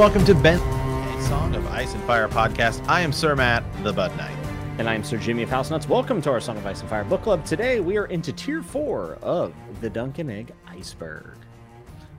welcome to Ben, a Song of Ice and Fire podcast. I am Sir Matt, the Bud Knight. And I'm Sir Jimmy of House Nuts. Welcome to our Song of Ice and Fire book club. Today we are into tier four of the Dunk and Egg Iceberg.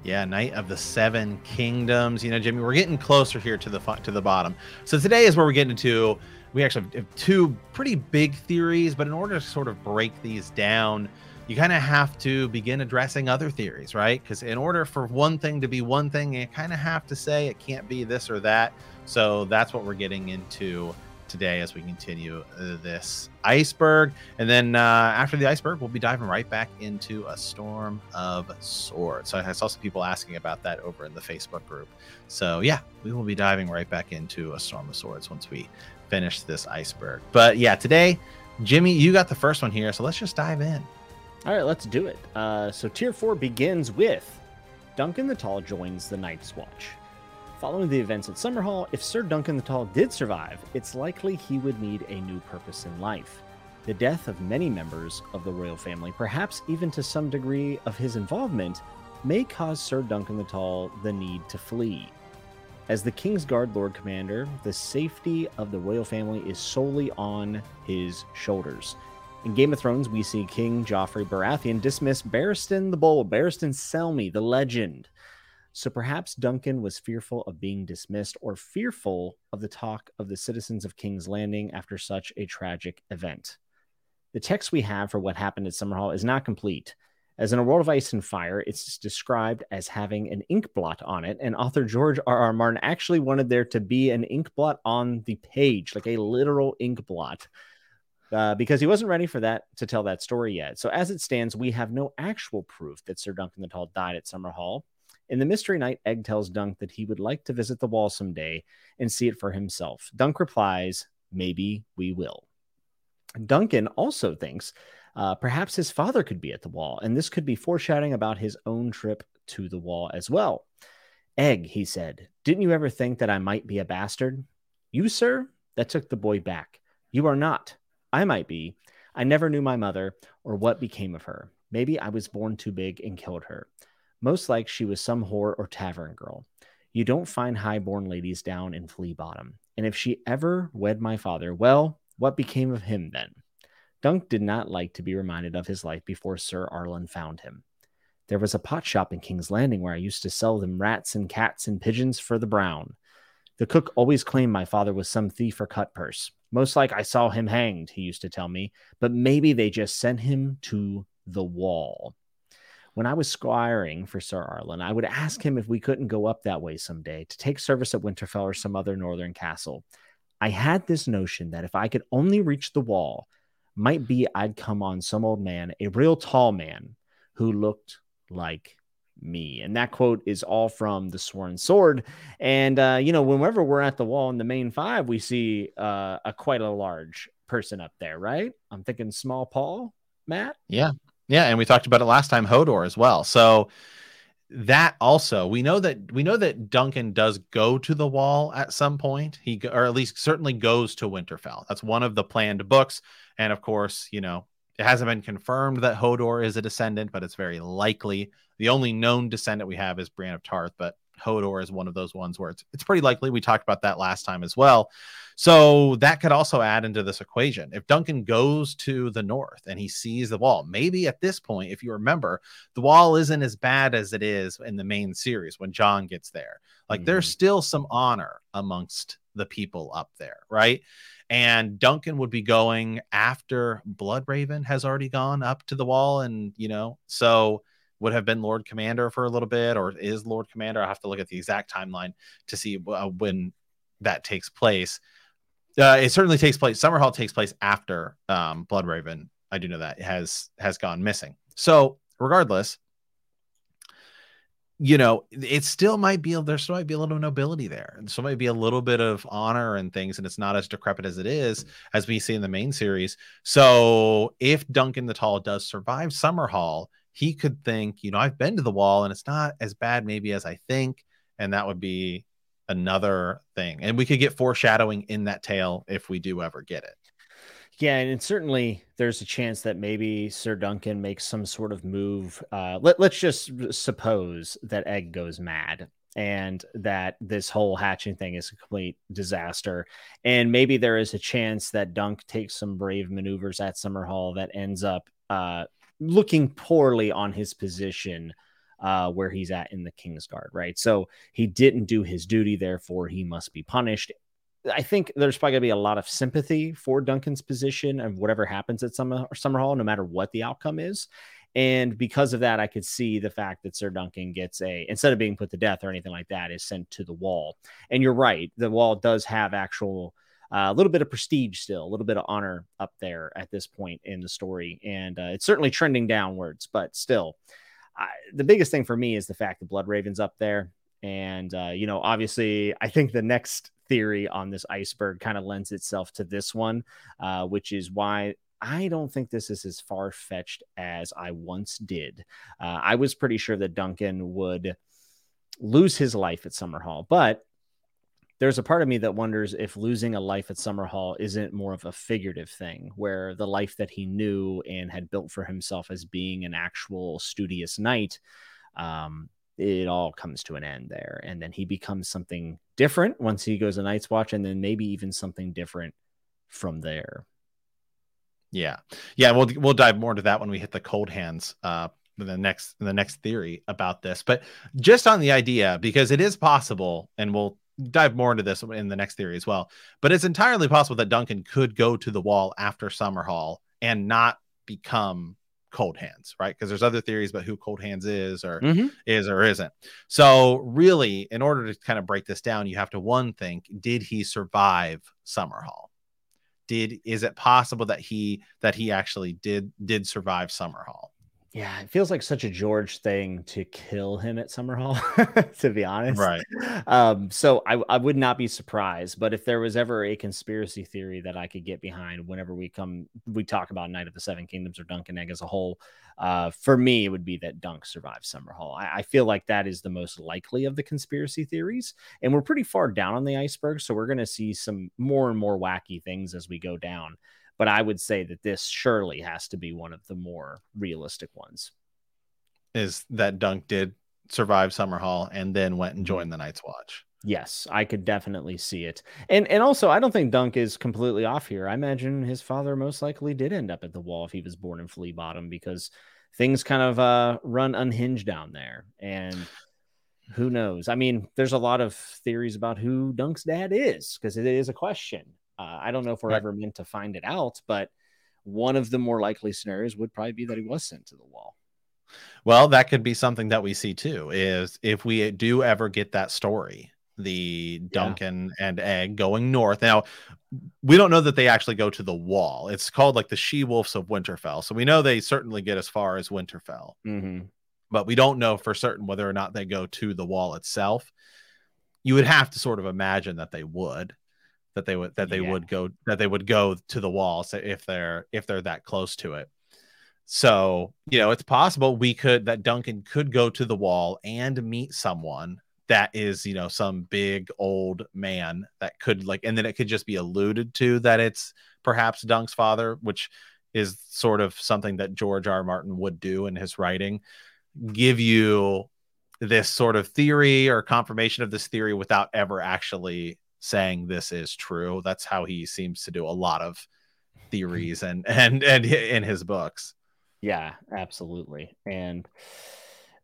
Yeah, Knight of the Seven Kingdoms. You know, Jimmy, we're getting closer here to the to the bottom. So today is where we're getting to. We actually have two pretty big theories, but in order to sort of break these down, you kind of have to begin addressing other theories, right? Because in order for one thing to be one thing, you kind of have to say it can't be this or that. So that's what we're getting into today as we continue uh, this iceberg. And then uh, after the iceberg, we'll be diving right back into a storm of swords. So I saw some people asking about that over in the Facebook group. So yeah, we will be diving right back into a storm of swords once we finish this iceberg. But yeah, today, Jimmy, you got the first one here. So let's just dive in. All right, let's do it. Uh, so tier four begins with Duncan the Tall joins the Night's Watch. Following the events at Summerhall, if Sir Duncan the Tall did survive, it's likely he would need a new purpose in life. The death of many members of the royal family, perhaps even to some degree of his involvement, may cause Sir Duncan the Tall the need to flee. As the King's Guard Lord Commander, the safety of the royal family is solely on his shoulders. In Game of Thrones, we see King Joffrey Baratheon dismiss Barristan the Bold, Barristan Selmy, the legend, so perhaps Duncan was fearful of being dismissed or fearful of the talk of the citizens of King's Landing after such a tragic event. The text we have for what happened at Summerhall is not complete. As in A World of Ice and Fire, it's described as having an ink blot on it, and author George R. R. Martin actually wanted there to be an ink blot on the page, like a literal ink blot, uh, because he wasn't ready for that to tell that story yet. So as it stands, we have no actual proof that Sir Duncan the Tall died at Summerhall, in the Mystery Knight, Egg tells Dunk that he would like to visit the wall someday and see it for himself. Dunk replies, Maybe we will. Duncan also thinks uh, perhaps his father could be at the wall, and this could be foreshadowing about his own trip to the wall as well. Egg, he said, didn't you ever think that I might be a bastard? You, sir? That took the boy back. You are not. I might be. I never knew my mother or what became of her. Maybe I was born too big and killed her. Most like she was some whore or tavern girl. You don't find high-born ladies down in Flea Bottom. And if she ever wed my father, well, what became of him then? Dunk did not like to be reminded of his life before Sir Arlan found him. There was a pot shop in King's Landing where I used to sell them rats and cats and pigeons for the brown. The cook always claimed my father was some thief or cut purse. Most like I saw him hanged, he used to tell me, but maybe they just sent him to the wall when I was squiring for Sir Arlan, I would ask him if we couldn't go up that way someday to take service at Winterfell or some other northern castle. I had this notion that if I could only reach the wall, might be I'd come on some old man, a real tall man who looked like me. And that quote is all from the Sworn Sword. And uh, you know, whenever we're at the wall in the main five, we see uh, a quite a large person up there, right? I'm thinking small Paul, Matt. Yeah, yeah, and we talked about it last time, Hodor as well. So that also we know that we know that Duncan does go to the wall at some point. He or at least certainly goes to Winterfell. That's one of the planned books, and of course, you know it hasn't been confirmed that Hodor is a descendant, but it's very likely. The only known descendant we have is Brienne of Tarth, but Hodor is one of those ones where it's it's pretty likely. We talked about that last time as well. So that could also add into this equation. If Duncan goes to the north and he sees the wall, maybe at this point, if you remember, the wall isn't as bad as it is in the main series when Jon gets there. Like mm-hmm. there's still some honor amongst the people up there, right? And Duncan would be going after Bloodraven has already gone up to the wall, and you know, so would have been Lord Commander for a little bit, or is Lord Commander. I have to look at the exact timeline to see uh, when that takes place. Uh, it certainly takes place. Summerhall takes place after um, Bloodraven. I do know that has has gone missing. So regardless, you know, it still might be there still might be a little nobility there, and so might be a little bit of honor and things, and it's not as decrepit as it is as we see in the main series. So if Duncan the Tall does survive Summerhall, he could think, you know, I've been to the wall and it's not as bad maybe as I think. And that would be another thing. And we could get foreshadowing in that tale if we do ever get it. Yeah, and certainly there's a chance that maybe Sir Duncan makes some sort of move. Uh, let, let's just suppose that Egg goes mad and that this whole hatching thing is a complete disaster. And maybe there is a chance that Dunk takes some brave maneuvers at Summerhall that ends up uh, looking poorly on his position uh, where he's at in the King's Guard, right? So he didn't do his duty, therefore he must be punished. I think there's probably gonna be a lot of sympathy for Duncan's position and whatever happens at Summer Summerhall, no matter what the outcome is. And because of that, I could see the fact that Sir Duncan gets a instead of being put to death or anything like that, is sent to the wall. And you're right, the wall does have actual uh, a little bit of prestige still, a little bit of honor up there at this point in the story, and uh, it's certainly trending downwards. But still, I, the biggest thing for me is the fact that Bloodraven's up there, and uh, you know, obviously, I think the next theory on this iceberg kind of lends itself to this one, uh, which is why I don't think this is as far fetched as I once did. Uh, I was pretty sure that Duncan would lose his life at Summerhall, but there's a part of me that wonders if losing a life at Summerhall isn't more of a figurative thing, where the life that he knew and had built for himself as being an actual studious knight, um, it all comes to an end there. And then he becomes something different once he goes a Night's Watch, and then maybe even something different from there. Yeah, yeah, we'll we'll dive more into that when we hit the Coldhands uh the next the next theory about this. But just on the idea, because it is possible, and we'll dive more into this in the next theory as well. But it's entirely possible that Duncan could go to the wall after Summerhall and not become Coldhands, right? Because there's other theories about who Coldhands is or mm-hmm. is or isn't. So really, in order to kind of break this down, you have to one think: Did he survive Summerhall? did is it possible that he that he actually did did survive Summerhall? Yeah, it feels like such a George thing to kill him at Summerhall, to be honest. Right. Um, so I, I would not be surprised, but if there was ever a conspiracy theory that I could get behind whenever we come, we talk about Night of the Seven Kingdoms or Dunk and Egg as a whole, uh, for me, it would be that Dunk survived Summerhall. I, I feel like that is the most likely of the conspiracy theories, and we're pretty far down on the iceberg, so we're going to see some more and more wacky things as we go down but I would say that this surely has to be one of the more realistic ones. Is that Dunk did survive Summer Summerhall and then went and joined the Night's Watch? Yes, I could definitely see it. And and also I don't think Dunk is completely off here. I imagine his father most likely did end up at the wall if he was born in Flea Bottom because things kind of uh, run unhinged down there. And who knows? I mean, there's a lot of theories about who Dunk's dad is because it is a question. Uh, I don't know if we're right. ever meant to find it out, but one of the more likely scenarios would probably be that he was sent to the wall. Well, that could be something that we see too. Is if we do ever get that story, the Duncan yeah. and Egg going north. Now, we don't know that they actually go to the wall. It's called like the She Wolves of Winterfell. So we know they certainly get as far as Winterfell, mm-hmm. but we don't know for certain whether or not they go to the wall itself. You would have to sort of imagine that they would that they would that they yeah. would go that they would go to the wall so if they're if they're that close to it. So you know it's possible we could that duncan could go to the wall and meet someone that is you know some big old man that could like and then it could just be alluded to that it's perhaps dunk's father which is sort of something that george r. Martin would do in his writing give you this sort of theory or confirmation of this theory without ever actually saying this is true. That's how he seems to do a lot of theories and and and in his books. Yeah, absolutely. And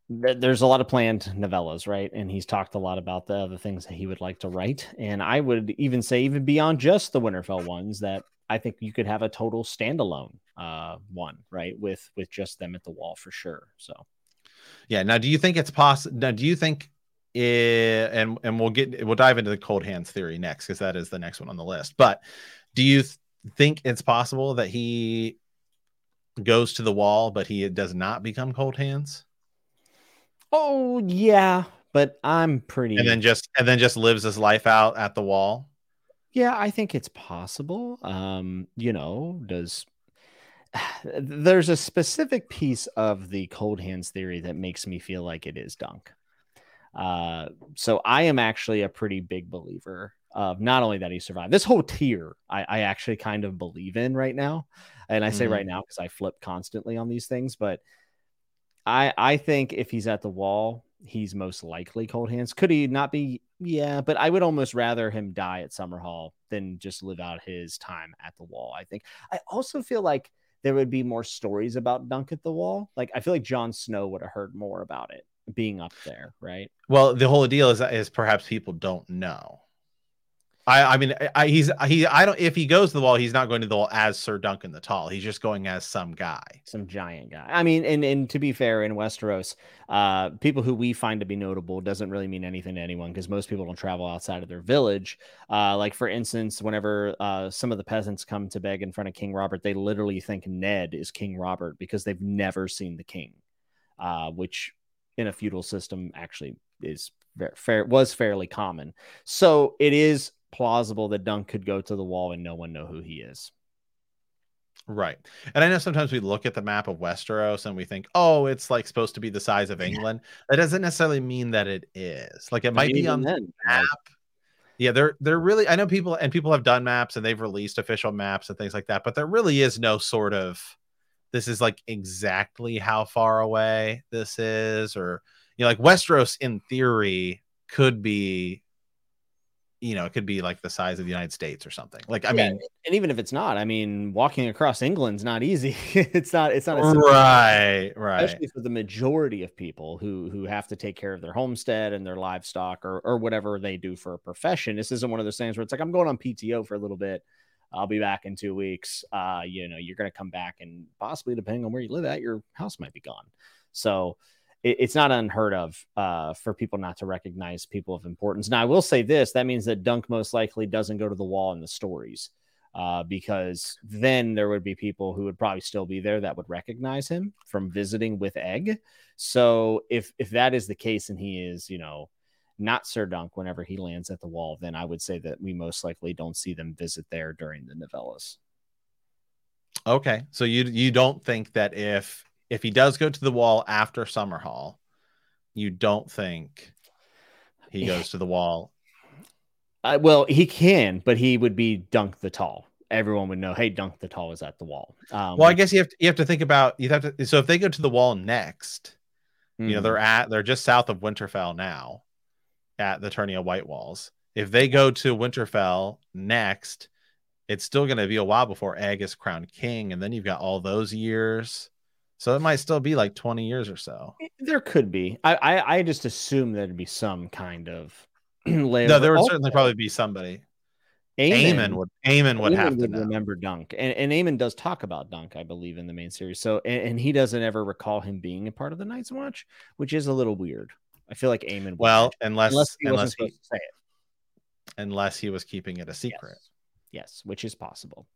th- there's a lot of planned novellas, right? And he's talked a lot about the other things that he would like to write. And I would even say, even beyond just the Winterfell ones, that I think you could have a total standalone uh, one, right? With with just them at the wall for sure. So, yeah. Now, do you think it's possible? Now, do you think it, and and we'll get we'll dive into the Coldhands theory next because that is the next one on the list. But do you th- think it's possible that he goes to the wall, but he does not become Coldhands? Oh yeah, but I'm pretty. And then just and then just lives his life out at the wall. Yeah, I think it's possible. Um, you know, does there's a specific piece of the Coldhands theory that makes me feel like it is dunk. Uh, so I am actually a pretty big believer of not only that he survived this whole tier. I, I actually kind of believe in right now, and I say mm-hmm. right now because I flip constantly on these things. But I I think if he's at the wall, he's most likely Coldhands. Could he not be? Yeah, but I would almost rather him die at Summerhall than just live out his time at the wall. I think. I also feel like there would be more stories about Dunk at the wall. Like I feel like Jon Snow would have heard more about it being up there, right? Well, the whole deal is is perhaps people don't know. I, I mean, I, he's he. I don't. If he goes to the wall, he's not going to the wall as Sir Duncan the Tall. He's just going as some guy, some giant guy. I mean, and and to be fair, in Westeros, uh, people who we find to be notable doesn't really mean anything to anyone because most people don't travel outside of their village. Uh, like for instance, whenever uh, some of the peasants come to beg in front of King Robert, they literally think Ned is King Robert because they've never seen the king, uh, which in a feudal system actually is fair was fairly common. So it is plausible that Dunk could go to the wall and no one know who he is. Right. And I know sometimes we look at the map of Westeros and we think, oh, it's like supposed to be the size of England. That doesn't necessarily mean that it is. Like it might be on the map. Yeah, they're they're really I know people and people have done maps and they've released official maps and things like that, but there really is no sort of this is like exactly how far away this is, or you know, like Westeros in theory could be you know, it could be like the size of the United States or something. Like, I yeah, mean, and even if it's not, I mean, walking across England's not easy. it's not. It's not right, right. Especially for the majority of people who who have to take care of their homestead and their livestock or or whatever they do for a profession. This isn't one of those things where it's like I'm going on PTO for a little bit. I'll be back in two weeks. Uh, you know, you're going to come back and possibly, depending on where you live at, your house might be gone. So it, it's not unheard of uh, for people not to recognize people of importance. Now, I will say this: that means that Dunk most likely doesn't go to the wall in the stories. Uh, because then there would be people who would probably still be there that would recognize him from visiting with Egg. So if if that is the case and he is, you know, not Sir Dunk whenever he lands at the wall, then I would say that we most likely don't see them visit there during the novellas. Okay, so you you don't think that if if he does go to the wall after Summerhall, you don't think he goes to the wall. Uh, well, he can, but he would be Dunk the Tall. Everyone would know, hey, Dunk the Tall is at the wall. Um, well, I guess you have to, you have to think about you have to. So if they go to the wall next, mm-hmm. you know they're at they're just south of Winterfell now, at the Turning of White Walls. If they go to Winterfell next, it's still going to be a while before Egg is crowned king, and then you've got all those years so it might still be like 20 years or so. There could be. I I, I just assume there'd be some kind of layer. No, there would certainly probably be somebody. Aemon, would Aemon would Aemon have would to remember Dunk, and and Aemon does talk about Dunk, I believe, in the main series. So and, and, he doesn't ever recall him being a part of the Night's Watch, which is a little weird. I feel like Aemon. Well, unless unless he, unless he, unless he was keeping it a secret. Yes. Yes, which is possible.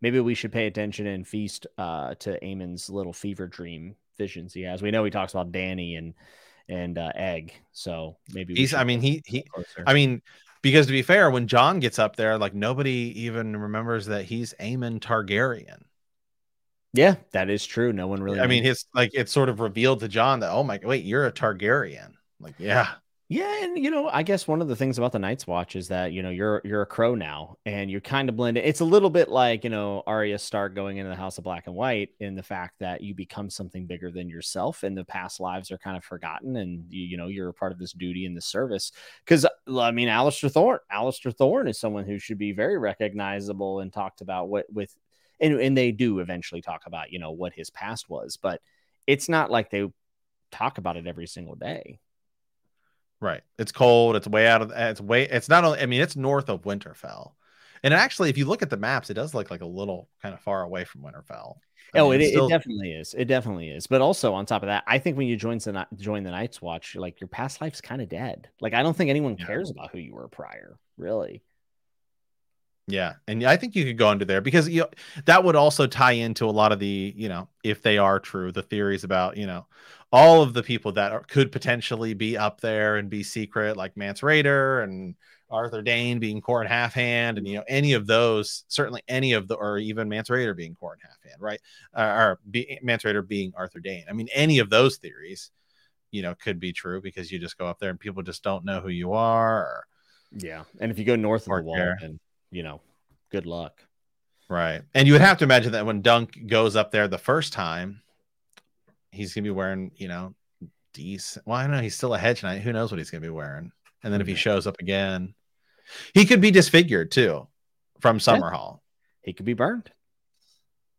Maybe we should pay attention and feast uh, to Aemon's little fever dream visions he has. We know he talks about Dany and and uh, Egg, so maybe he's. I mean, he he. I mean, because to be fair, when Jon gets up there, like nobody even remembers that he's Aemon Targaryen. Yeah, that is true. No one really. I mean, his like it's sort of revealed to Jon that oh my wait, you're a Targaryen. Like yeah, yeah, and you know, I guess one of the things about the Night's Watch is that you know you're you're a crow now, and you're kind of blended. It's a little bit like you know Arya Stark going into the House of Black and White in the fact that you become something bigger than yourself, and the past lives are kind of forgotten, and you, you know you're a part of this duty and the service. Because I mean, Alliser Thorne, Alliser Thorne is someone who should be very recognizable and talked about what with, and and they do eventually talk about you know what his past was, but it's not like they talk about it every single day. Right. It's cold. It's way out of. It's way. It's not only. I mean, it's north of Winterfell, and actually, if you look at the maps, it does look like a little kind of far away from Winterfell. I oh, mean, it, still... it definitely is. It definitely is. But also on top of that, I think when you join the join the Night's Watch, like your past life's kind of dead. Like I don't think anyone cares yeah. about who you were prior, really. Yeah, and I think you could go into there because you know, that would also tie into a lot of the you know if they are true the theories about you know all of the people that are, could potentially be up there and be secret like Mance Rayder and Arthur Dayne being Qhorin Halfhand and you know any of those certainly any of the or even Mance Rayder being Qhorin Halfhand right uh, or be, Mance Rayder being Arthur Dayne. I mean any of those theories you know could be true because you just go up there and people just don't know who you are. Or, yeah, and if you go north of the wall, then you know, good luck. Right. And you would have to imagine that when Dunk goes up there the first time, he's gonna be wearing, you know, decent. Well, I don't know. He's still a hedge knight. Who knows what he's going to be wearing? And then if he shows up again, he could be disfigured too from Summerhall. He could be burned.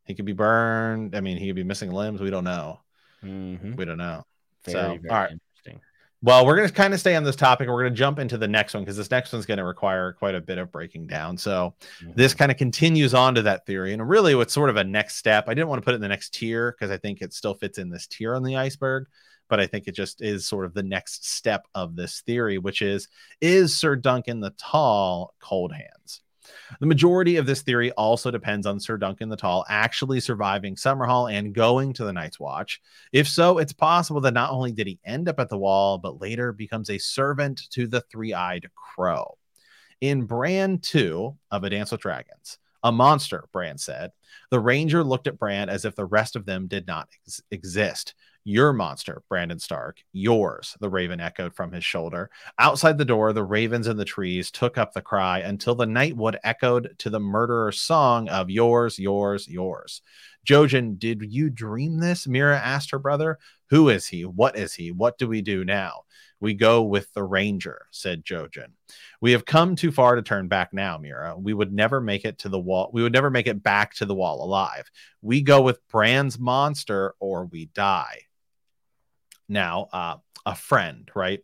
He could be burned. I mean, he could be missing limbs. We don't know. Mm-hmm. We don't know. Very, so, very all right. Well, we're going to kind of stay on this topic. We're going to jump into the next one because this next one's going to require quite a bit of breaking down. So, this mm-hmm. kind of continues on to that theory. And really, what's sort of a next step, I didn't want to put it in the next tier because I think it still fits in this tier on the iceberg. But I think it just is sort of the next step of this theory, which is Is Sir Duncan the Tall Coldhands? The majority of this theory also depends on Sir Duncan the Tall actually surviving Summerhall and going to the Night's Watch. If so, it's possible that not only did he end up at the wall, but later becomes a servant to the three eyed crow. In Bran 2 of A Dance with Dragons, a monster, Bran said, the ranger looked at Bran as if the rest of them did not ex- exist. Your monster, Brandon Stark. Yours, the raven echoed from his shoulder. Outside the door, the ravens in the trees took up the cry until the nightwood echoed to the murderer's song of yours, yours, yours. Jojen, did you dream this? Meera asked her brother. Who is he? What is he? What do we do now? We go with the ranger, said Jojen. We have come too far to turn back now, Meera. We would never make it to the wall. We would never make it back to the wall alive. We go with Bran's monster or we die now uh, a friend, right?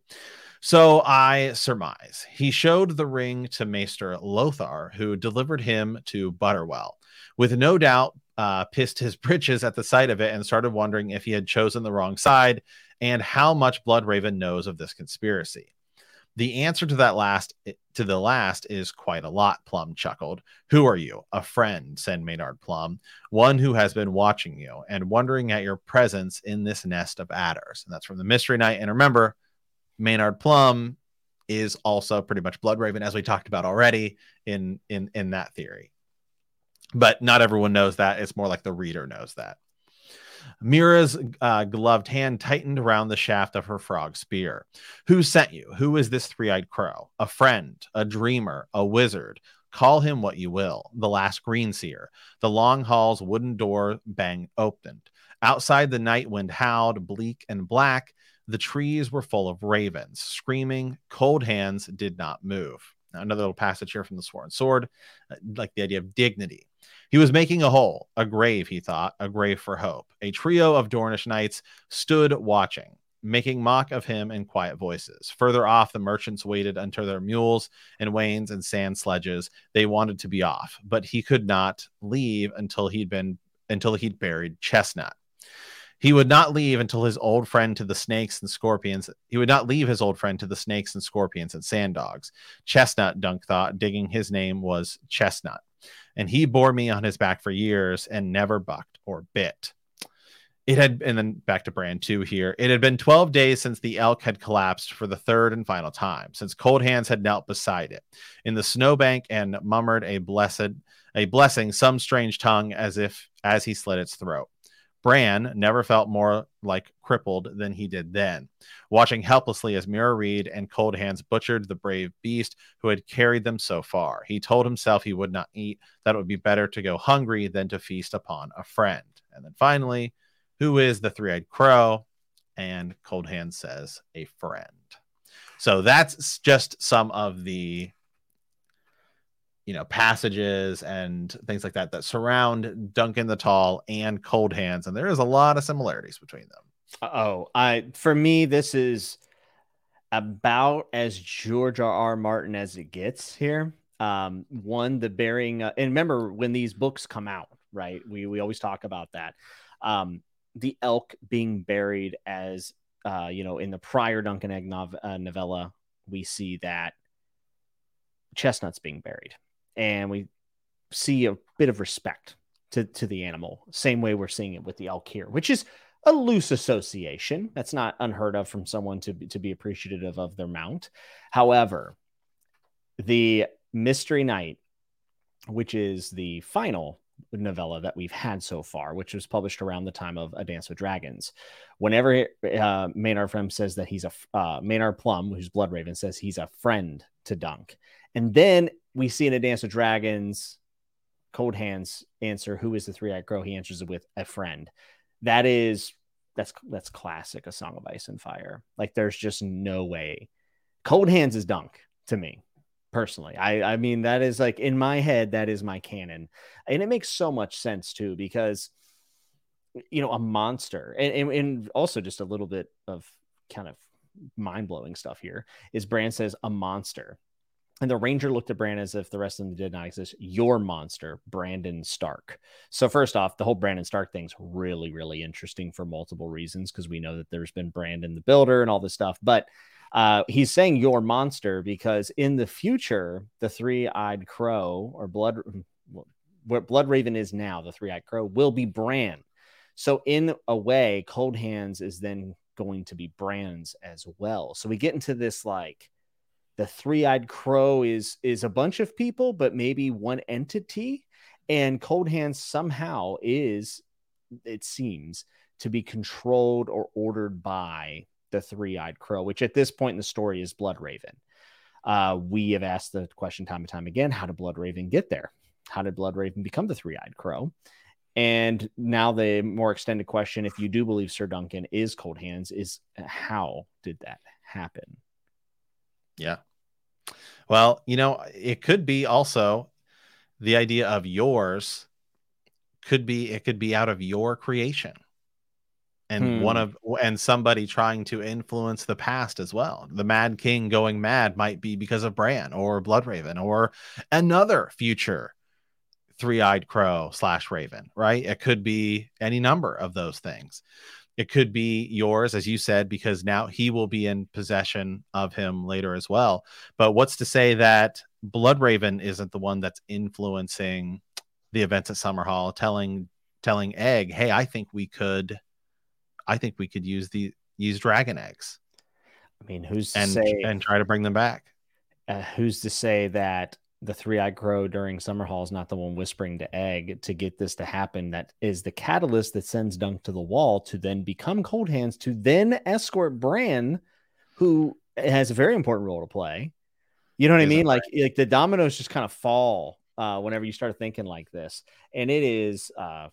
So I surmise he showed the ring to Maester Lothar, who delivered him to Butterwell. With no doubt, uh, pissed his britches at the sight of it and started wondering if he had chosen the wrong side and how much Bloodraven knows of this conspiracy. The answer to that last to the last is quite a lot, Plum chuckled. Who are you? A friend, said Maynard Plum, one who has been watching you and wondering at your presence in this nest of adders. And that's from the Mystery Knight. And remember, Maynard Plum is also pretty much Bloodraven, as we talked about already in in in that theory. But not everyone knows that. It's more like the reader knows that. Meera's uh, gloved hand tightened around the shaft of her frog spear. Who sent you? Who is this three eyed crow? A friend, a dreamer, a wizard. Call him what you will. The last green seer. The long hall's wooden door banged opened. Outside, the night wind howled, bleak and black. The trees were full of ravens, screaming. Coldhands did not move. Another little passage here from the Sworn Sword, uh, like the idea of dignity. He was making a hole, a grave, he thought, a grave for hope. A trio of Dornish knights stood watching, making mock of him in quiet voices. Further off, the merchants waited until their mules and wains and sand sledges. They wanted to be off, but he could not leave until he'd been until he'd buried Chestnut. He would not leave until his old friend to the snakes and scorpions. He would not leave his old friend to the snakes and scorpions and sand dogs. Chestnut, Dunk thought, digging his name was Chestnut and he bore me on his back for years and never bucked or bit. It had, and then back to Bran 2 here. It had been 12 days since the elk had collapsed for the third and final time, since Coldhands had knelt beside it in the snowbank and murmured a blessed, a blessing, some strange tongue, as if as he slit its throat. Bran never felt more like crippled than he did then, watching helplessly as Meera Reed and Coldhands butchered the brave beast who had carried them so far. He told himself he would not eat, that it would be better to go hungry than to feast upon a friend. And then finally, who is the three eyed crow? And Coldhands says, a friend. So that's just some of the you know passages and things like that that surround Duncan the Tall and Coldhands, and there is a lot of similarities between them. Oh, I for me this is about as George R. R. Martin as it gets here. Um, one the burying, uh, and remember when these books come out, right? We we always talk about that. Um, the elk being buried as uh, you know in the prior Duncan Egg nov- uh, novella, we see that chestnuts being buried and we see a bit of respect to, to the animal. Same way we're seeing it with the elk here, which is a loose association. That's not unheard of from someone to be, to be appreciative of their mount. However, the Mystery Knight, which is the final novella that we've had so far, which was published around the time of A Dance with Dragons. Whenever uh, Maynard Plum says that he's a uh, Maynard Plum, who's Bloodraven, says he's a friend to Dunk, and then we see in A Dance with Dragons, Coldhands answer, Who is the three eyed crow? He answers it with a friend. That is that's that's classic a song of ice and fire. Like there's just no way. Coldhands is dunk to me personally. I i mean that is like in my head that is my canon. And it makes so much sense too because you know a monster and, and, and also just a little bit of kind of mind-blowing stuff here is Bran says a monster and the ranger looked at Bran as if the rest of them did not exist. Your monster, Brandon Stark. So first off, the whole Brandon Stark thing's really, really interesting for multiple reasons because we know that there's been Brandon the Builder and all this stuff. But uh, he's saying your monster because in the future, the three-eyed crow or blood, what Bloodraven is now, the three-eyed crow will be Bran. So in a way, Coldhands is then going to be Bran's as well. So we get into this like the three-eyed crow is is a bunch of people but maybe one entity. And Coldhands somehow is it seems to be controlled or ordered by the three-eyed crow which at this point in the story is Bloodraven. Uh, we have asked the question time and time again how did Bloodraven get there? How did Bloodraven become the three-eyed crow? And now the more extended question if you do believe sir duncan is cold hands is how did that happen yeah. Well, you know, it could be also the idea of yours could be it could be out of your creation. And hmm. one of and somebody trying to influence the past as well. The Mad King going mad might be because of Bran or Bloodraven or another future three-eyed crow slash raven, right? It could be any number of those things. It could be yours, as you said, because now he will be in possession of him later as well. But what's to say that Bloodraven isn't the one that's influencing the events at Summerhall, telling telling Egg, "Hey, I think we could, I think we could use the use dragon eggs." I mean, who's and say, and try to bring them back? Uh, who's to say that the three eyed crow during Summerhall is not the one whispering to Egg to get this to happen. That is the catalyst that sends Dunk to the wall to then become Coldhands to then escort Bran, who has a very important role to play. You know what I mean? Like, like the dominoes just kind of fall uh, whenever you start thinking like this, and it is uh,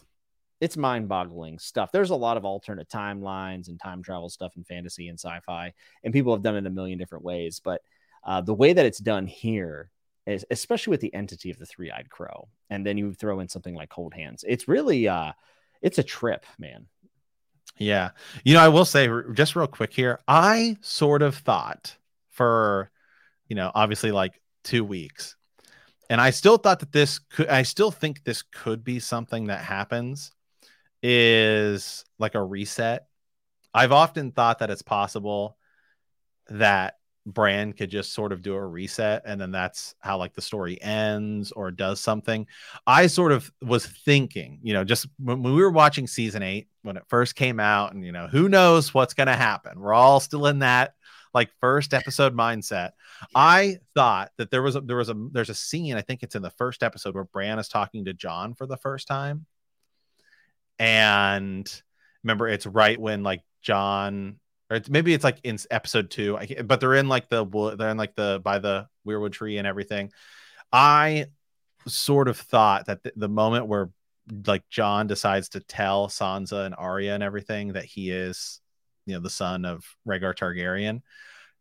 it's mind-boggling stuff. There's a lot of alternate timelines and time travel stuff in fantasy and sci-fi, and people have done it a million different ways. But uh, the way that it's done here especially with the entity of the three-eyed crow and then you throw in something like Coldhands. It's really uh it's a trip man. Yeah. You know i will say just real quick here i sort of thought for you know obviously like two weeks and i still thought that this could i still think this could be something that happens is like a reset. I've often thought that it's possible that Bran could just sort of do a reset and then that's how like the story ends or does something. I sort of was thinking, you know, just when, we were watching season eight, when it first came out, and you know, who knows what's going to happen. We're all still in that like first episode mindset. I thought that there was a there was a there's a scene, I think it's in the first episode where Bran is talking to Jon for the first time. And remember, it's right when like Jon or it's, maybe it's like in episode two, but they're in like the they're in like the by the weirwood tree and everything. I sort of thought that the, the moment where like Jon decides to tell Sansa and Arya and everything that he is, you know, the son of Rhaegar Targaryen,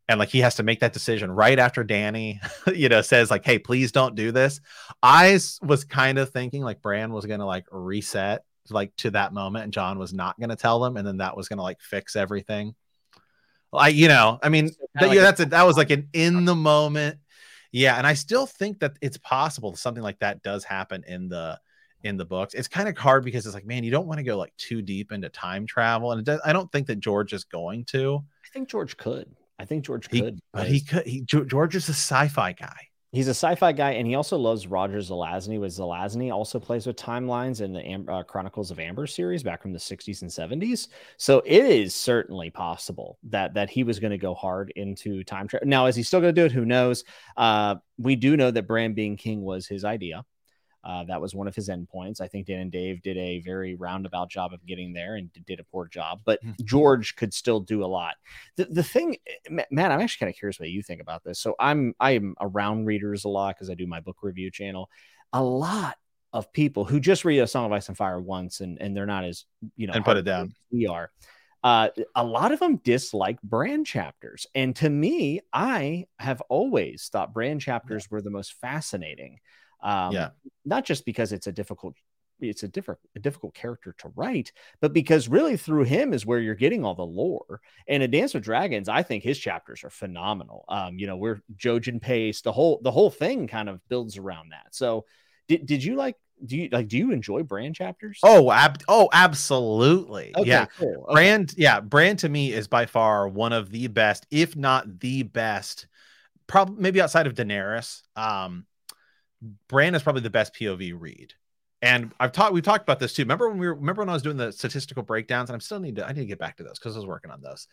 and like he has to make that decision right after Dany, you know, says like, "Hey, please don't do this." I was kind of thinking like Bran was gonna like reset like to that moment, and Jon was not gonna tell them, and then that was gonna like fix everything. I, you know, I mean, that, like yeah, that's a, that was like an in the moment. Yeah, and I still think that it's possible something like that does happen in the in the books. It's kind of hard because it's like, man, you don't want to go like too deep into time travel, and does, I don't think that George is going to. I think George could. I think George he, could, but he could. He, George is a sci-fi guy. He's a sci-fi guy, and he also loves Roger Zelazny. With Zelazny also plays with timelines in the Am- uh, Chronicles of Amber series back from the 60s and 70s. So it is certainly possible that that he was going to go hard into time travel. Now, is he still going to do it? Who knows? Uh, we do know that Bran being king was his idea. Uh, that was one of his endpoints. I think Dan and Dave did a very roundabout job of getting there and did a poor job, but mm-hmm. George could still do a lot. The, the thing, man, I'm actually kind of curious what you think about this. So I'm I'm around readers a lot because I do my book review channel. A lot of people who just read a Song of Ice and Fire once and and they're not as you know and put it down. We are. uh, a lot of them dislike Bran chapters. And to me, I have always thought Bran chapters were the most fascinating. Um, Yeah. Not just because it's a difficult it's a different a difficult character to write, but because really through him is where you're getting all the lore. And a Dance with Dragons, I think his chapters are phenomenal. Um, you know, we're Jojen Pace, the whole the whole thing kind of builds around that. So did, did you like do you like do you enjoy Bran chapters? Oh, ab- oh, absolutely. Okay, yeah. cool. Okay. Bran, yeah, Bran to me is by far one of the best, if not the best, probably maybe outside of Daenerys. Um, Bran is probably the best POV read. And I've talked, we've talked about this too. Remember when we were, remember when I was doing the statistical breakdowns, and I'm still need to, I need to get back to those because I was working on those.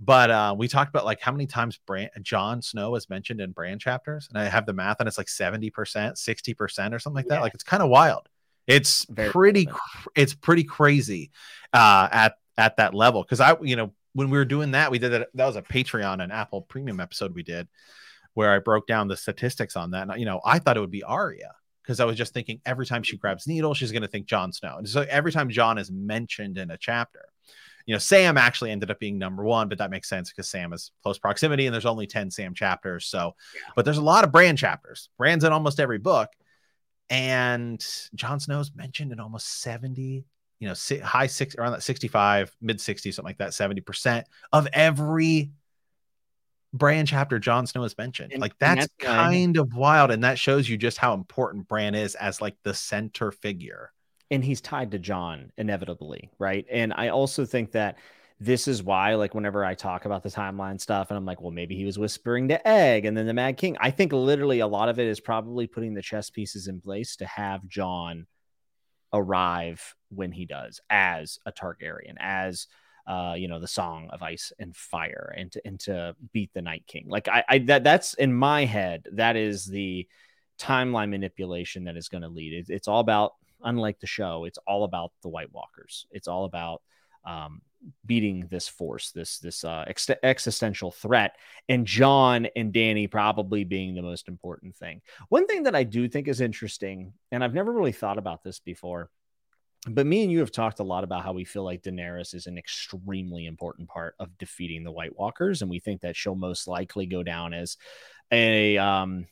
But uh, we talked about like how many times Bran, Jon Snow is mentioned in Bran chapters, and I have the math, and it's like 70%, 60% or something like that. Yeah. Like it's kind of wild. It's Very pretty, cr- it's pretty crazy uh, at at that level. Because I, you know, when we were doing that, we did that. That was a Patreon and Apple Premium episode we did, where I broke down the statistics on that. And you know, I thought it would be Arya because I was just thinking every time she grabs needle, she's going to think Jon Snow. And so every time Jon is mentioned in a chapter, you know, Sam actually ended up being number one, but that makes sense because Sam is close proximity and there's only 10 Sam chapters. So, but there's a lot of Bran chapters. Bran's in almost every book. And Jon Snow's mentioned in almost 70, you know, high six, around that 65, mid 60, something like that, 70% of every Bran chapter Jon Snow is mentioned. And- like that's, that's kind of wild. And that shows you just how important Bran is as like the center figure. and he's tied to Jon inevitably, right? And I also think that this is why, like, whenever I talk about the timeline stuff, and I'm like, well, maybe he was whispering to Egg and then the Mad King. I think literally a lot of it is probably putting the chess pieces in place to have Jon arrive when he does as a Targaryen, as uh, you know, the Song of Ice and Fire, and to and to beat the Night King. Like I, I that that's in my head. That is the timeline manipulation that is going to lead. It, it's all about, unlike the show, it's all about the White Walkers. It's all about um, beating this force, this this uh, ex- existential threat, and Jon and Dany probably being the most important thing. One thing that I do think is interesting, and I've never really thought about this before, but me and you have talked a lot about how we feel like Daenerys is an extremely important part of defeating the White Walkers, and we think that she'll most likely go down as a um,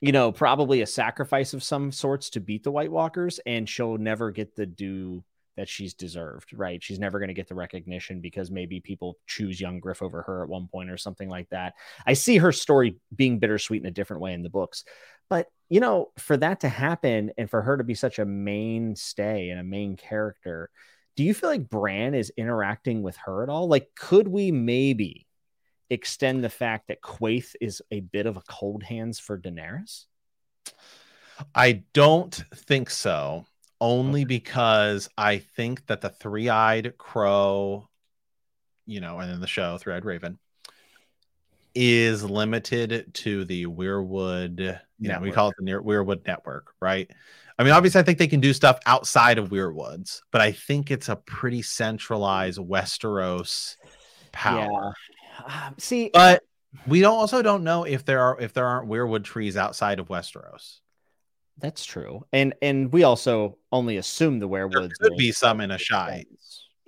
you know, probably a sacrifice of some sorts to beat the White Walkers, and she'll never get the due that she's deserved, right? She's never going to get the recognition because maybe people choose young Griff over her at one point or something like that. I see her story being bittersweet in a different way in the books. But, you know, for that to happen and for her to be such a mainstay and a main character, do you feel like Bran is interacting with her at all? Like, could we maybe extend the fact that Quaithe is a bit of a Coldhands for Daenerys? I don't think so, only because I think that the three eyed crow, you know, and in the show, three eyed raven, is limited to the Weirwood, you know, we call it the near Weirwood network, right? I mean, obviously, I think they can do stuff outside of Weirwoods, but I think it's a pretty centralized Westeros power. Um, see, But we don't, also don't know if there are if there aren't Weirwood trees outside of Westeros. that's true, and and we also only assume the werewolves could will be some in Asshai.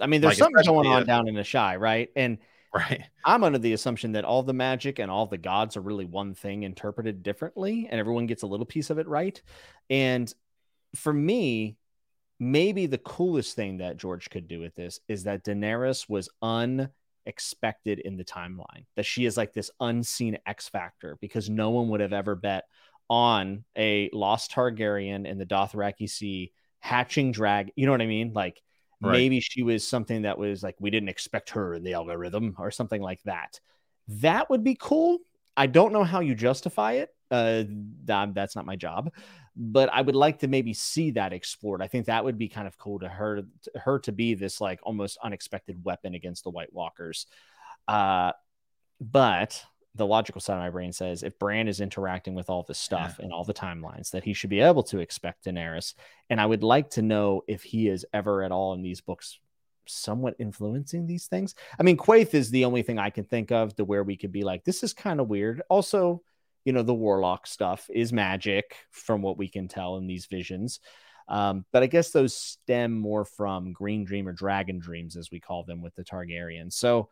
I mean, there's Like, something going on down in the shy, right? And Right. I'm under the assumption that all the magic and all the gods are really one thing interpreted differently, and everyone gets a little piece of it right. And for me, maybe the coolest thing that George could do with this is that Daenerys was unexpected in the timeline, that she is like this unseen X factor because no one would have ever bet on a lost Targaryen in the Dothraki Sea hatching drag. You know what I mean? Like Right. maybe she was something that was like we didn't expect her in the algorithm or something like that. That would be cool. I don't know how you justify it. Uh, that's not my job, but I would like to maybe see that explored. I think that would be kind of cool to her, to her to be this like almost unexpected weapon against the White Walkers. Uh, but the logical side of my brain says if Bran is interacting with all this stuff and all the timelines, that he should be able to expect Daenerys. And I would like to know if he is ever at all in these books somewhat influencing these things. I mean, Quaithe is the only thing I can think of to where we could be like, this is kind of weird. Also, you know, the warlock stuff is magic from what we can tell in these visions. Um, but I guess those stem more from Green Dream or Dragon Dreams, as we call them with the Targaryens. So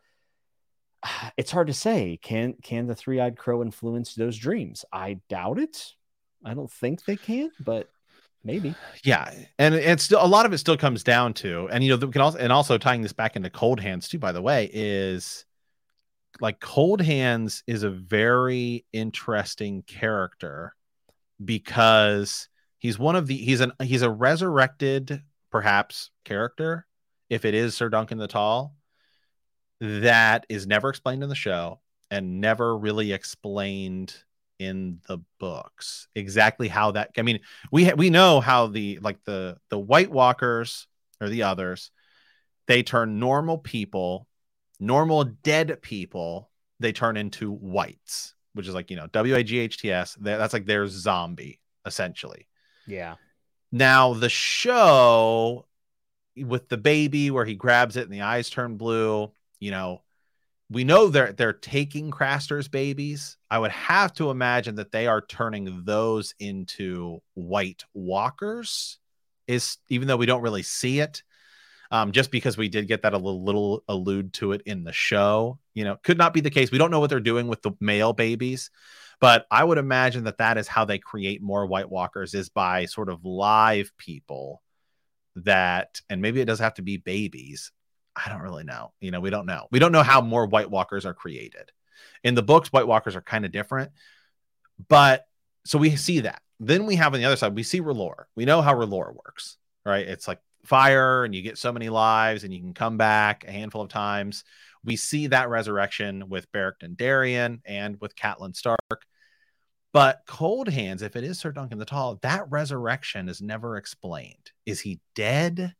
it's hard to say. Can can the three eyed crow influence those dreams? I doubt it. I don't think they can, but maybe. Yeah, and it's still a lot of it still comes down to, and you know, we can also and also tying this back into Coldhands too. By the way, is like Coldhands is a very interesting character because he's one of the he's an he's a resurrected perhaps character if it is Sir Duncan the Tall that is never explained in the show and never really explained in the books. Exactly how that i mean we we know how the like the the white walkers or the others they turn normal people normal dead people they turn into whites which is like you know w-a-g-h-t-s that's like their zombie essentially. Yeah. Now the show with the baby where he grabs it and the eyes turn blue you know, we know they're they're taking Craster's babies. I would have to imagine that they are turning those into white walkers. Is even though we don't really see it, um, just because we did get that a little, little allude to it in the show. You know, could not be the case. We don't know what they're doing with the male babies, but I would imagine that that is how they create more White Walkers is by sort of live people that, and maybe it does have to be babies I don't really know. You know, we don't know. We don't know how more White Walkers are created. In the books, White Walkers are kind of different, but so we see that. Then we have on the other side, we see R'hllor. We know how R'hllor works, right? It's like fire, and you get so many lives, and you can come back a handful of times. We see that resurrection with Beric Dondarrion and with Catelyn Stark. But Coldhands, if it is Sir Duncan the Tall, that resurrection is never explained. Is he dead?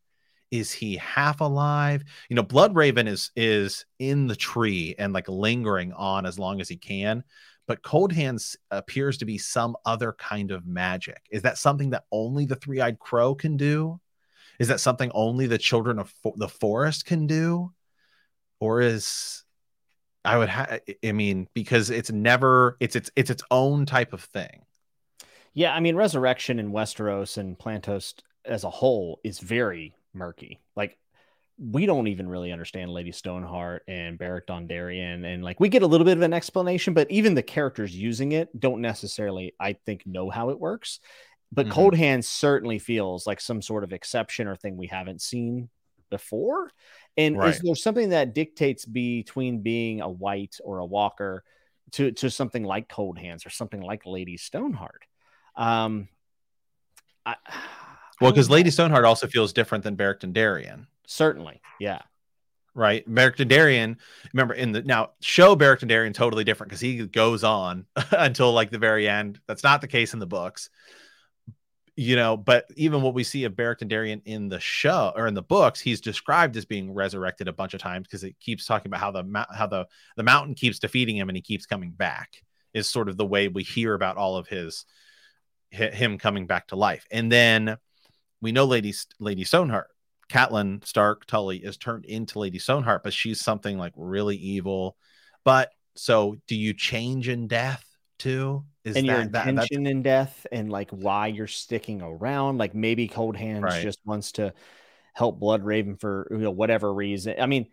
Is he half alive? You know Bloodraven is is in the tree and like lingering on as long as he can but Coldhands appears to be some other kind of magic. Is that something that only the three-eyed crow can do? Is that something only the children of fo- the forest can do? Or is i would have i mean because it's never it's it's it's its own type of thing. Yeah i mean resurrection in westeros and Planetos as a whole is very murky. Like we don't even really understand Lady Stoneheart and Beric Dondarrion, and like we get a little bit of an explanation, but even the characters using it don't necessarily, I think, know how it works. But mm-hmm. Coldhands certainly feels like some sort of exception or thing we haven't seen before. And right. is there something that dictates between being a white or a walker to to something like Coldhands or something like Lady Stoneheart? Um, I, well, because Lady Stoneheart also feels different than Beric Dondarrion. Certainly, yeah. Right, Beric Dondarrion. Remember in the now show Beric Dondarrion totally different because he goes on until like the very end. That's not the case in the books. You know, but even what we see of Beric Dondarrion in the show or in the books, he's described as being resurrected a bunch of times because it keeps talking about how the how the the mountain keeps defeating him and he keeps coming back. Is sort of the way we hear about all of his him coming back to life, and then we know Lady Lady Stoneheart, Catelyn Stark Tully is turned into Lady Stoneheart, but she's something like really evil. But so, do you change in death too? Is and that, your intention that, in death, and like why you're sticking around? Like maybe Coldhands right. just wants to help Bloodraven for you know whatever reason. I mean,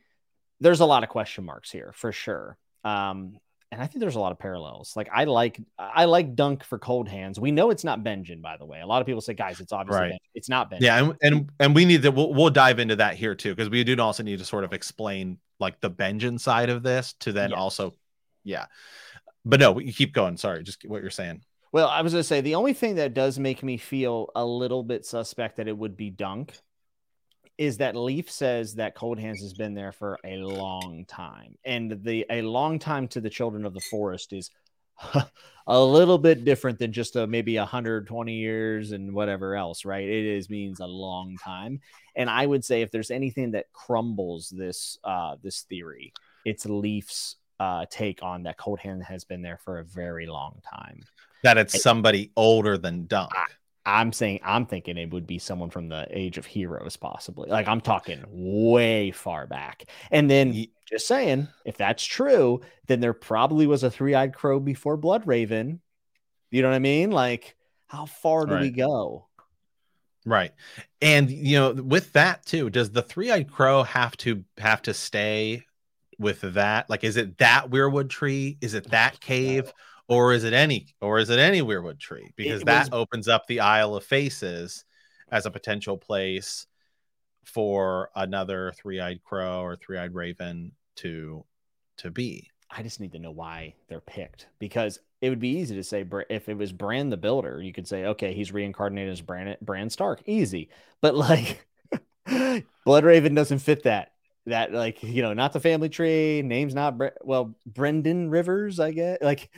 there's a lot of question marks here for sure. Um, and I think there's a lot of parallels. Like I like I like Dunk for Coldhands. We know it's not Benjen, by the way. A lot of people say, guys, it's obviously right. it's not Benjen. Yeah, and, and and we need to we'll, we'll dive into that here too because we do also need to sort of explain like the Benjen side of this to then yes. also, yeah. But no, you keep going. Sorry, just what you're saying. Well, I was going to say the only thing that does make me feel a little bit suspect that it would be Dunk is that Leaf says that Coldhands has been there for a long time, and the a long time to the children of the forest is a little bit different than just a maybe 120 years and whatever else, right? It is means a long time, and I would say if there's anything that crumbles this uh, this theory, it's Leaf's uh, take on that Cold Hand has been there for a very long time. That it's somebody older than Dunk. I'm saying I'm thinking it would be someone from the age of heroes, possibly. Like I'm talking way far back. And then just saying, if that's true, then there probably was a three-eyed crow before Bloodraven. You know what I mean? Like, how far do right. we go? Right. And you know, with that too, does the three-eyed crow have to have to stay with that? Like is it that weirwood tree? Is it that cave? Or is it any or is it any weirwood tree? Because that opens up the Isle of Faces as a potential place for another three-eyed crow or three-eyed raven to to be. I just need to know why they're picked because it would be easy to say if it was Bran the Builder, you could say, okay, he's reincarnated as Bran, Bran Stark, easy. But like, Bloodraven doesn't fit that. That like you know, not the family tree. Name's not Bre- well, Brynden Rivers, I guess. Like,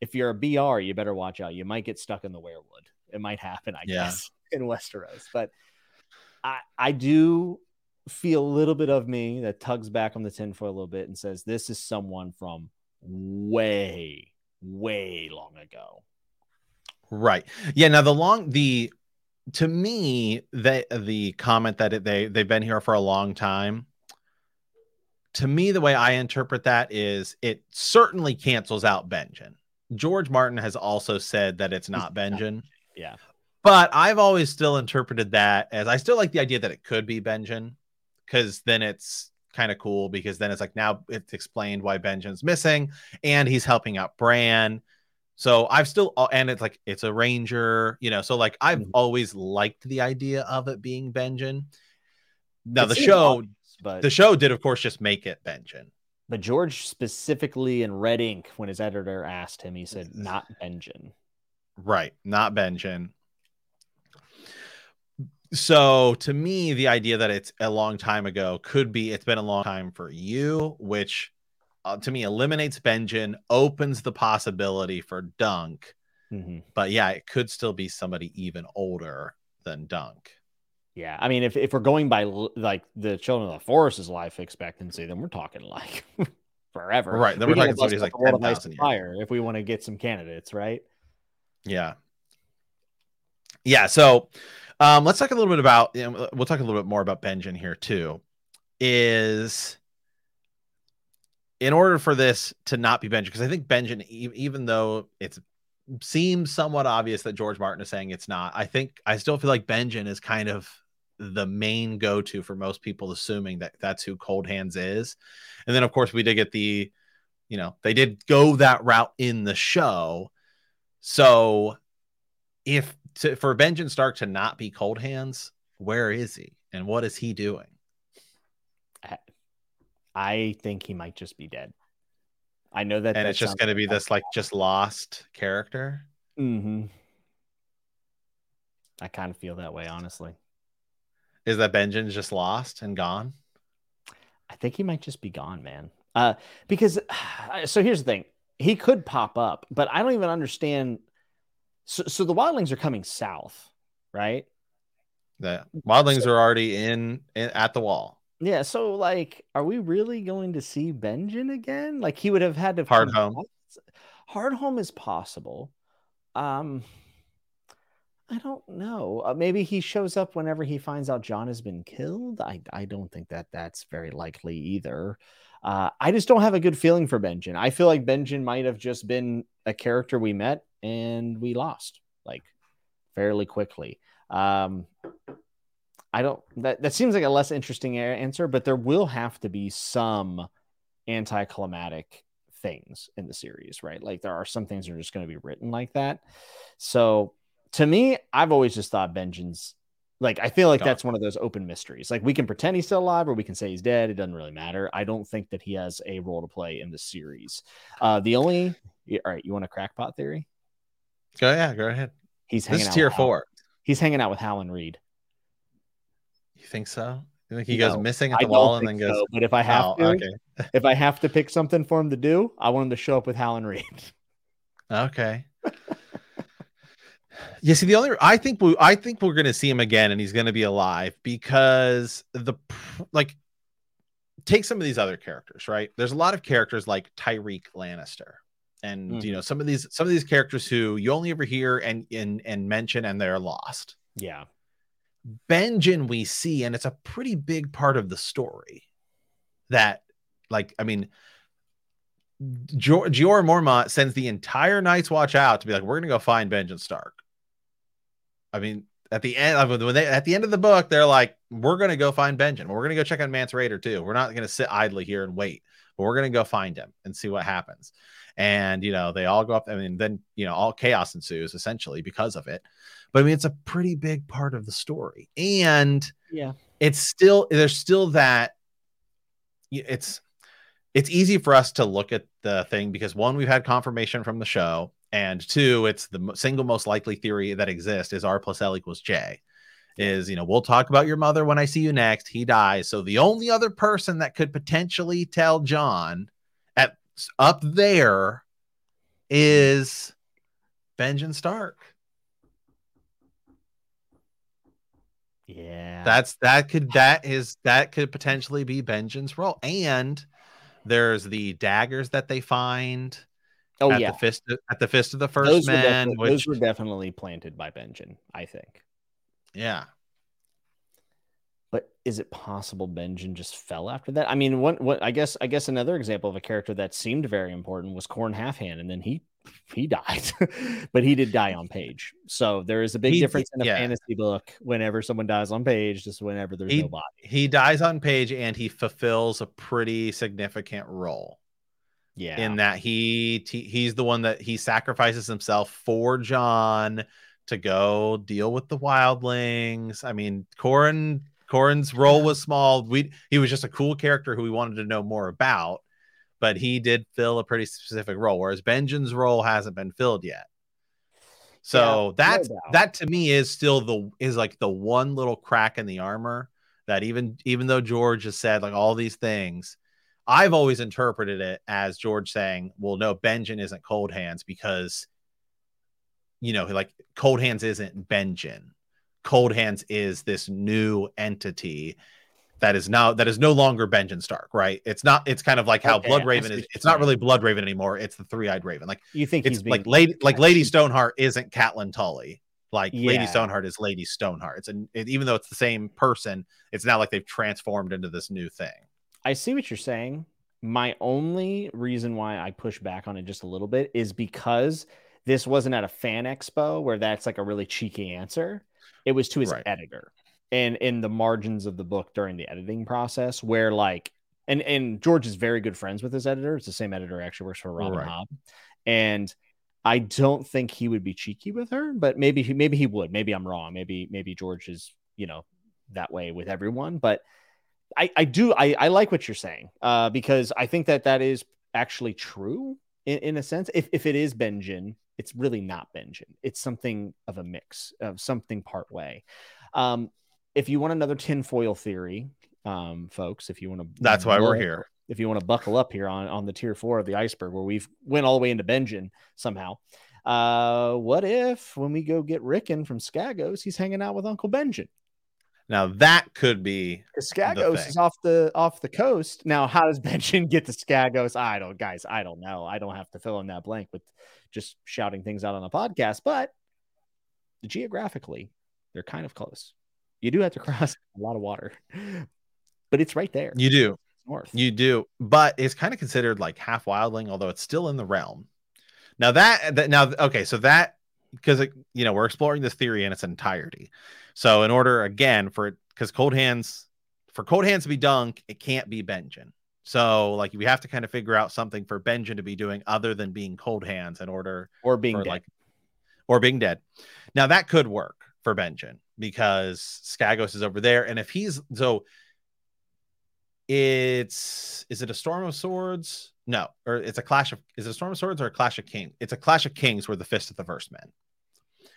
if you're a BR, you better watch out. You might get stuck in the weirwood. It might happen, I Yeah. guess, in Westeros. But I I do feel a little bit of me that tugs back on the tinfoil a little bit and says this is someone from way way long ago Right. Yeah. Now the long the to me the the comment that it, they they've been here for a long time. To me, the way I interpret that is it certainly cancels out Benjen. George Martin has also said that it's not Benjen, yeah but I've always still interpreted that as I still like the idea that it could be Benjen because then it's kind of cool because then it's like now it's explained why Benjen's missing and he's helping out Bran. So I've still and it's like it's a ranger, you know. So like I've Mhm. always liked the idea of it being Benjen. Now It the show, obvious, but the show did of course just make it Benjen. But george specifically in red ink when his editor asked him he said not benjen Right, not Benjen. So to me, the idea that it's a long time ago could be it's been a long time for you, which uh, to me eliminates Benjen, opens the possibility for Dunk. Mhm. But yeah, it could still be somebody even older than Dunk. Yeah i mean if, if we're going by like the children of the forest's life expectancy then we're talking like forever Right, then We we're talking somebody's like the World of Ice 10,000 years. fire if we want to get some candidates right Yeah. Yeah. So um, let's talk a little bit about, you know, we'll talk a little bit more about Benjen here too. Is in order for this to not be Benjen, because I think Benjen, e- even though it seems somewhat obvious that George Martin is saying it's not, I think I still feel like Benjen is kind of the main go to for most people, assuming that that's who Coldhands is. And then, of course, we did get the, you know, they did go that route in the show. So if to, for Benjen Stark to not be Coldhands, where is he and what is he doing? i think he might just be dead i know that And it's just going to be like- this like just lost character. Mm-hmm. I kind of feel that way, honestly. Is that Benjen's just lost and gone? I think he might just be gone, man. Uh, because so here's the thing: he could pop up, but I don't even understand. So, so the wildlings are coming south, right? The wildlings are already in, in at the wall. Yeah. So, like, are we really going to see Benjen again? Like, he would have had to Hardhome. Hard home is possible. Um, I don't know. Uh, maybe he shows up whenever he finds out Jon has been killed. I I don't think that that's very likely either. Uh, I just don't have a good feeling for Benjen. I feel like Benjen might have just been a character we met and we lost like fairly quickly. Um, I don't. That that seems like a less interesting answer, but there will have to be some anticlimactic things in the series, right? Like there are some things that are just going to be written like that. So to me, I've always just thought Benjen's like I feel like that's one of those open mysteries. Like we can pretend he's still alive or we can say he's dead. It doesn't really matter. I don't think that he has a role to play in the series. Uh the only all right, you want a crackpot theory? Go yeah, go ahead. He's hanging This is out tier with Hal- four. He's hanging out with Howland Reed. You think so? You think he goes missing at the wall and then goes? so, but if I have Oh, to, okay, if I have to pick something for him to do, I want him to show up with Howland Reed. okay. Yeah, see, the only I think we I think we're gonna see him again, and he's gonna be alive because the like take some of these other characters, right? There's a lot of characters like Tyrek Lannister, and you mm-hmm. know some of these some of these characters who you only ever hear and and and mention, and they're lost. Yeah. Benjen we see, and it's a pretty big part of the story. That, like, I mean, Jor- Jorah Mormont sends the entire Night's Watch out to be like, we're gonna go find Benjen Stark. I mean, at the end when they at the end of the book, they're like, we're gonna go find Benjen. We're gonna go check on Mance Rayder too. We're not gonna sit idly here and wait, but we're gonna go find him and see what happens. And you know, they all go up. I mean, then you know, all chaos ensues essentially because of it. But I mean, it's a pretty big part of the story, and yeah, it's still there's still that. It's it's easy for us to look at the thing because one, we've had confirmation from the show, and two, it's the single most likely theory that exists is R plus L equals J. Is you know we'll talk about your mother when I see you next. He dies, so the only other person that could potentially tell Jon at up there is Benjen Stark. Yeah, that's that could that is that could potentially be Benjen's role, and there's the daggers that they find Oh at yeah, the fist at the fist of the first those were, man. definitely, Which, those were definitely planted by Benjen, I think. yeah, But is it possible Benjen just fell after that? I mean, what what I guess I guess another example of a character that seemed very important was Qhorin Halfhand, and then he he died, but he did die on page. So there is a big He- difference in a yeah. fantasy book whenever someone dies on page, just whenever there's He- no body. he dies on page and he fulfills a pretty significant role Yeah, in that he he- he's the one that he sacrifices himself for Jon to go deal with the wildlings. I mean, Qhorin Qhorin's role was small. We he was just a cool character who we wanted to know more about, but he did fill a pretty specific role, whereas Benjen's role hasn't been filled yet. So Yeah, no that's that to me is still the is like the one little crack in the armor that even even though George has said like all these things, I've always interpreted it as George saying, "Well, no, Benjen isn't Coldhands because you know, like Coldhands isn't Benjen. Coldhands is this new entity that is now that is no longer Benjen Stark, right? It's not. It's kind of like how Okay, Bloodraven is. It's not really Bloodraven anymore. It's the Three Eyed Raven. Like you think it's he's like Lady like Lady Stoneheart isn't Catelyn Tully. Like Lady Stoneheart is Lady Stoneheart. It's an it, even though it's the same person, it's not like they've transformed into this new thing. I see what you're saying. My only reason why I push back on it just a little bit is because this wasn't at a fan expo where that's like a really cheeky answer. It was to his Right. editor and in the margins of the book during the editing process where like and and George is very good friends with his editor. It's the same editor actually works for Robin Right. Hobb. And I don't think he would be cheeky with her, but maybe he maybe he would. Maybe I'm wrong. Maybe maybe George is, you know, that way with everyone, but I, I do I, I like what you're saying uh, because I think that that is actually true in, in a sense. If, if it is Benjen, it's really not Benjen. It's something of a mix of something part way. Um, if you want another tinfoil theory, um, folks, if you want to, That's why we're here. If you want to buckle up here on on the tier four of the iceberg, where we've went all the way into Benjen somehow. Uh, what if when we go get Rickon from Skagos, he's hanging out with Uncle Benjen? Now that could be Because Skagos is off the off the coast. Now, how does Benjen get to Skagos? I don't, guys. I don't know. I don't have to fill in that blank with just shouting things out on a podcast. But geographically, they're kind of close. You do have to cross a lot of water, but it's right there. you do. north. You do, but it's kind of considered like half wildling, although it's still in the realm. Now that, that now okay, so that because you know we're exploring this theory in its entirety. So in order again for because Coldhands for Coldhands to be dunk, it can't be Benjen. So like we have to kind of figure out something for Benjen to be doing other than being Coldhands in order or being dead. like or being dead. Now that could work for Benjen because Skagos is over there, and if he's so, it's is it a storm of swords? No, or it's a clash of is it a storm of swords or a clash of kings? It's a clash of kings where the fist of the first men,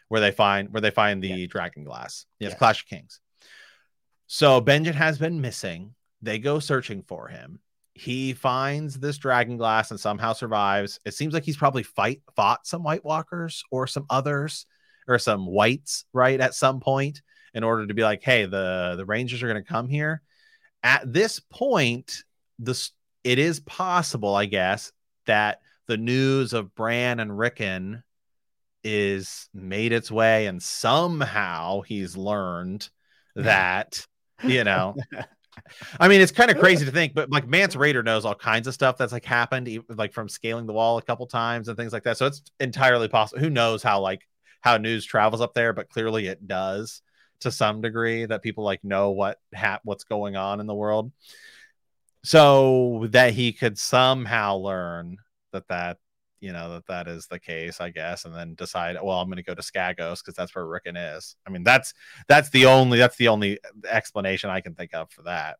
where they find where they find the Yeah. dragon glass. Yes, Yeah. clash of kings. So Benjen has been missing. They go searching for him. He finds this dragon glass and somehow survives. It seems like he's probably fight fought some White Walkers or some others or some whites, right? At some point, in order to be like, hey, the the Rangers are going to come here. At this point, this it is possible, I guess, that the news of Bran and Rickon is made its way, and somehow he's learned that you know I mean, it's kind of crazy to think, but like Mance Rayder knows all kinds of stuff that's like happened, like from scaling the wall a couple times and things like that. So it's entirely possible. Who knows how like how news travels up there, but clearly it does to some degree that people like know what hap- what's going on in the world. So that he could somehow learn that that you know that that is the case i guess and then decide well i'm going to go to skagos because that's where rickon is i mean that's that's the only that's the only explanation i can think of for that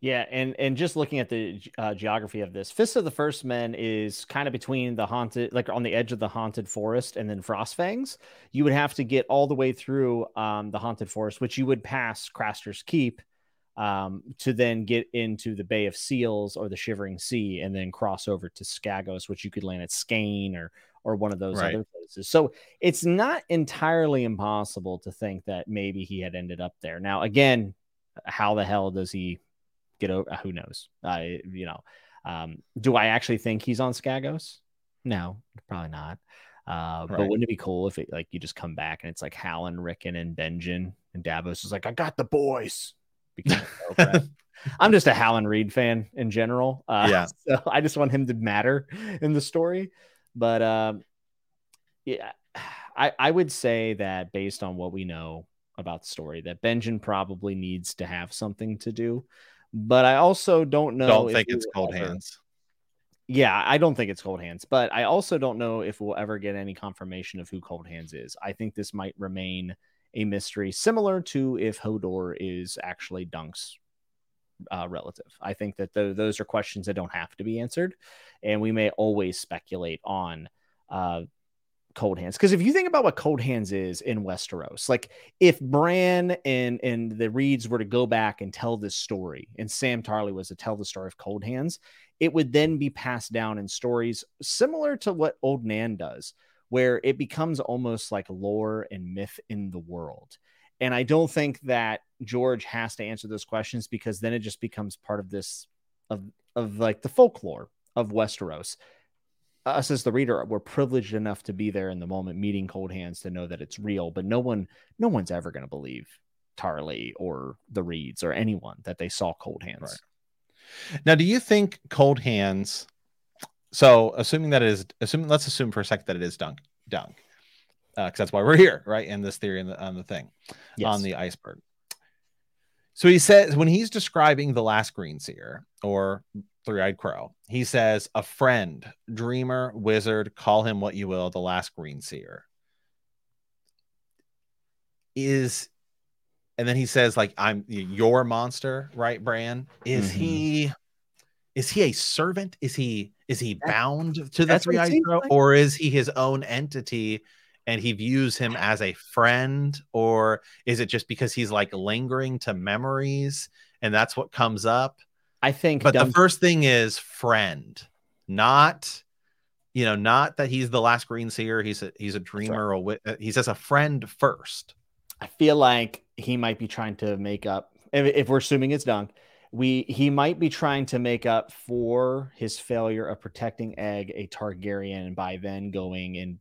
yeah, and and just looking at the uh, geography of this, Fist of the First Men is kind of between the haunted, like on the edge of the haunted forest, and then Frostfangs. You would have to get all the way through um, the haunted forest, which you would pass Craster's Keep, um, to then get into the Bay of Seals or the Shivering Sea, and then cross over to Skagos, which you could land at Skane or or one of those right. other places. So it's not entirely impossible to think that maybe he had ended up there. Now, again, how the hell does he get over? Who knows? I, you know, um, do I actually think he's on Skagos? No, probably not. Uh, right. But wouldn't it be cool if it like you just come back and it's like Howland, Rickon, and Benjen, and Davos is like, I got the boys. I'm just a Howland Reed fan in general. Uh, yeah. So I just want him to matter in the story. But um, yeah, I, I would say that based on what we know about the story, that Benjen probably needs to have something to do. But I also don't know. Don't think it's cold ever... hands. Yeah, I don't think it's Coldhands, but I also don't know if we'll ever get any confirmation of who Coldhands is. I think this might remain a mystery, similar to if Hodor is actually Dunk's uh, relative. I think that those are questions that don't have to be answered, and we may always speculate on uh, Coldhands. Because if you think about what Coldhands is in Westeros, like if Bran and and the Reeds were to go back and tell this story, and Sam Tarly was to tell the story of Coldhands, it would then be passed down in stories similar to what Old Nan does, where it becomes almost like lore and myth in the world. And I don't think that George has to answer those questions because then it just becomes part of this of of like the folklore of Westeros. Us as the reader, we're privileged enough to be there in the moment, meeting Coldhands to know that it's real. But no one, no one's ever going to believe Tarly or the Reeds or anyone that they saw Coldhands. Right. Now, do you think Coldhands so assuming that it is assuming let's assume for a second that it is dunk dunk because uh, that's why we're here right in this theory on the, on the thing yes. on the iceberg so he says when he's describing the last green seer or three-eyed crow he says a friend dreamer wizard call him what you will the last green seer is and then he says like i'm your monster right bran is mm-hmm. he is he a servant is he is he bound to the three eyed crow, like. or is he his own entity and he views him as a friend, or is it just because he's like lingering to memories and that's what comes up? I think. But the first thing is friend, not you know, not that he's the last green seer. He's a he's a dreamer. Right. Or uh, he says a friend first. I feel like he might be trying to make up. If, if we're assuming it's Dunk, we he might be trying to make up for his failure of protecting Egg a Targaryen by then going and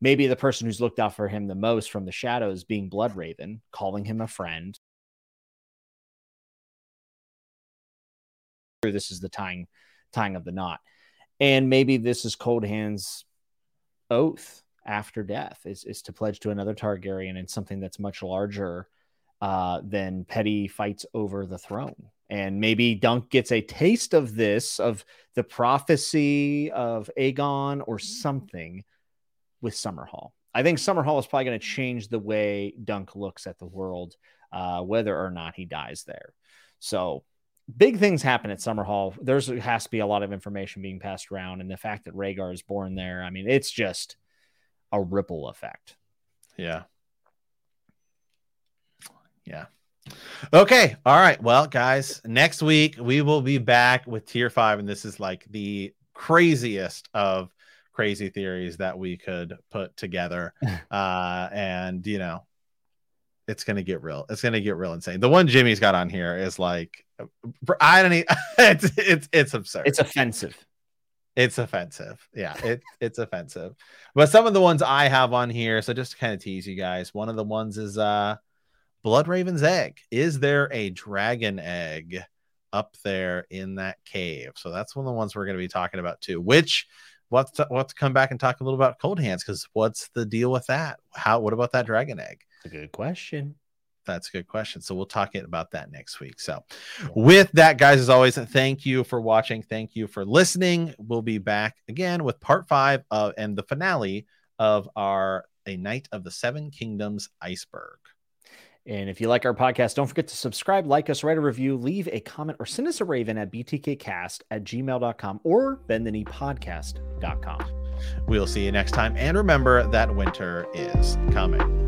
maybe the person who's looked out for him the most from the shadows being Bloodraven, calling him a friend. This is the tying tying of the knot. And maybe this is Cold Hand's oath after death is, is to pledge to another Targaryen and something that's much larger uh, than petty fights over the throne and maybe Dunk gets a taste of this, of the prophecy of Aegon or something with Summerhall. I think Summerhall is probably going to change the way Dunk looks at the world, uh, whether or not he dies there. So big things happen at Summerhall. There's has to be a lot of information being passed around, and the fact that Rhaegar is born there, I mean, it's just a ripple effect. Yeah. Yeah. Okay. All right. Well, guys, next week we will be back with tier five, and this is like the craziest of crazy theories that we could put together. uh, and you know, it's gonna get real. It's gonna get real insane. The one Jimmy's got on here is like, I don't. Need, it's it's it's absurd. It's offensive. It's offensive. Yeah, it it's offensive. But some of the ones I have on here, so just to kind of tease you guys, one of the ones is uh Bloodraven's egg. Is there a dragon egg up there in that cave? So that's one of the ones we're going to be talking about too. Which let's let's come back and talk a little about Coldhands because what's the deal with that? How what about that dragon egg? That's a good question. That's a good question. So we'll talk about that next week. So, yeah. with that, guys, as always, thank you for watching. Thank you for listening. We'll be back again with part five of and the finale of our A Knight of the Seven Kingdoms iceberg. And if you like our podcast, don't forget to subscribe, like us, write a review, leave a comment, or send us a raven at btkcast at gmail.com or bendthekneepodcast.com. We'll see you next time. And remember that winter is coming.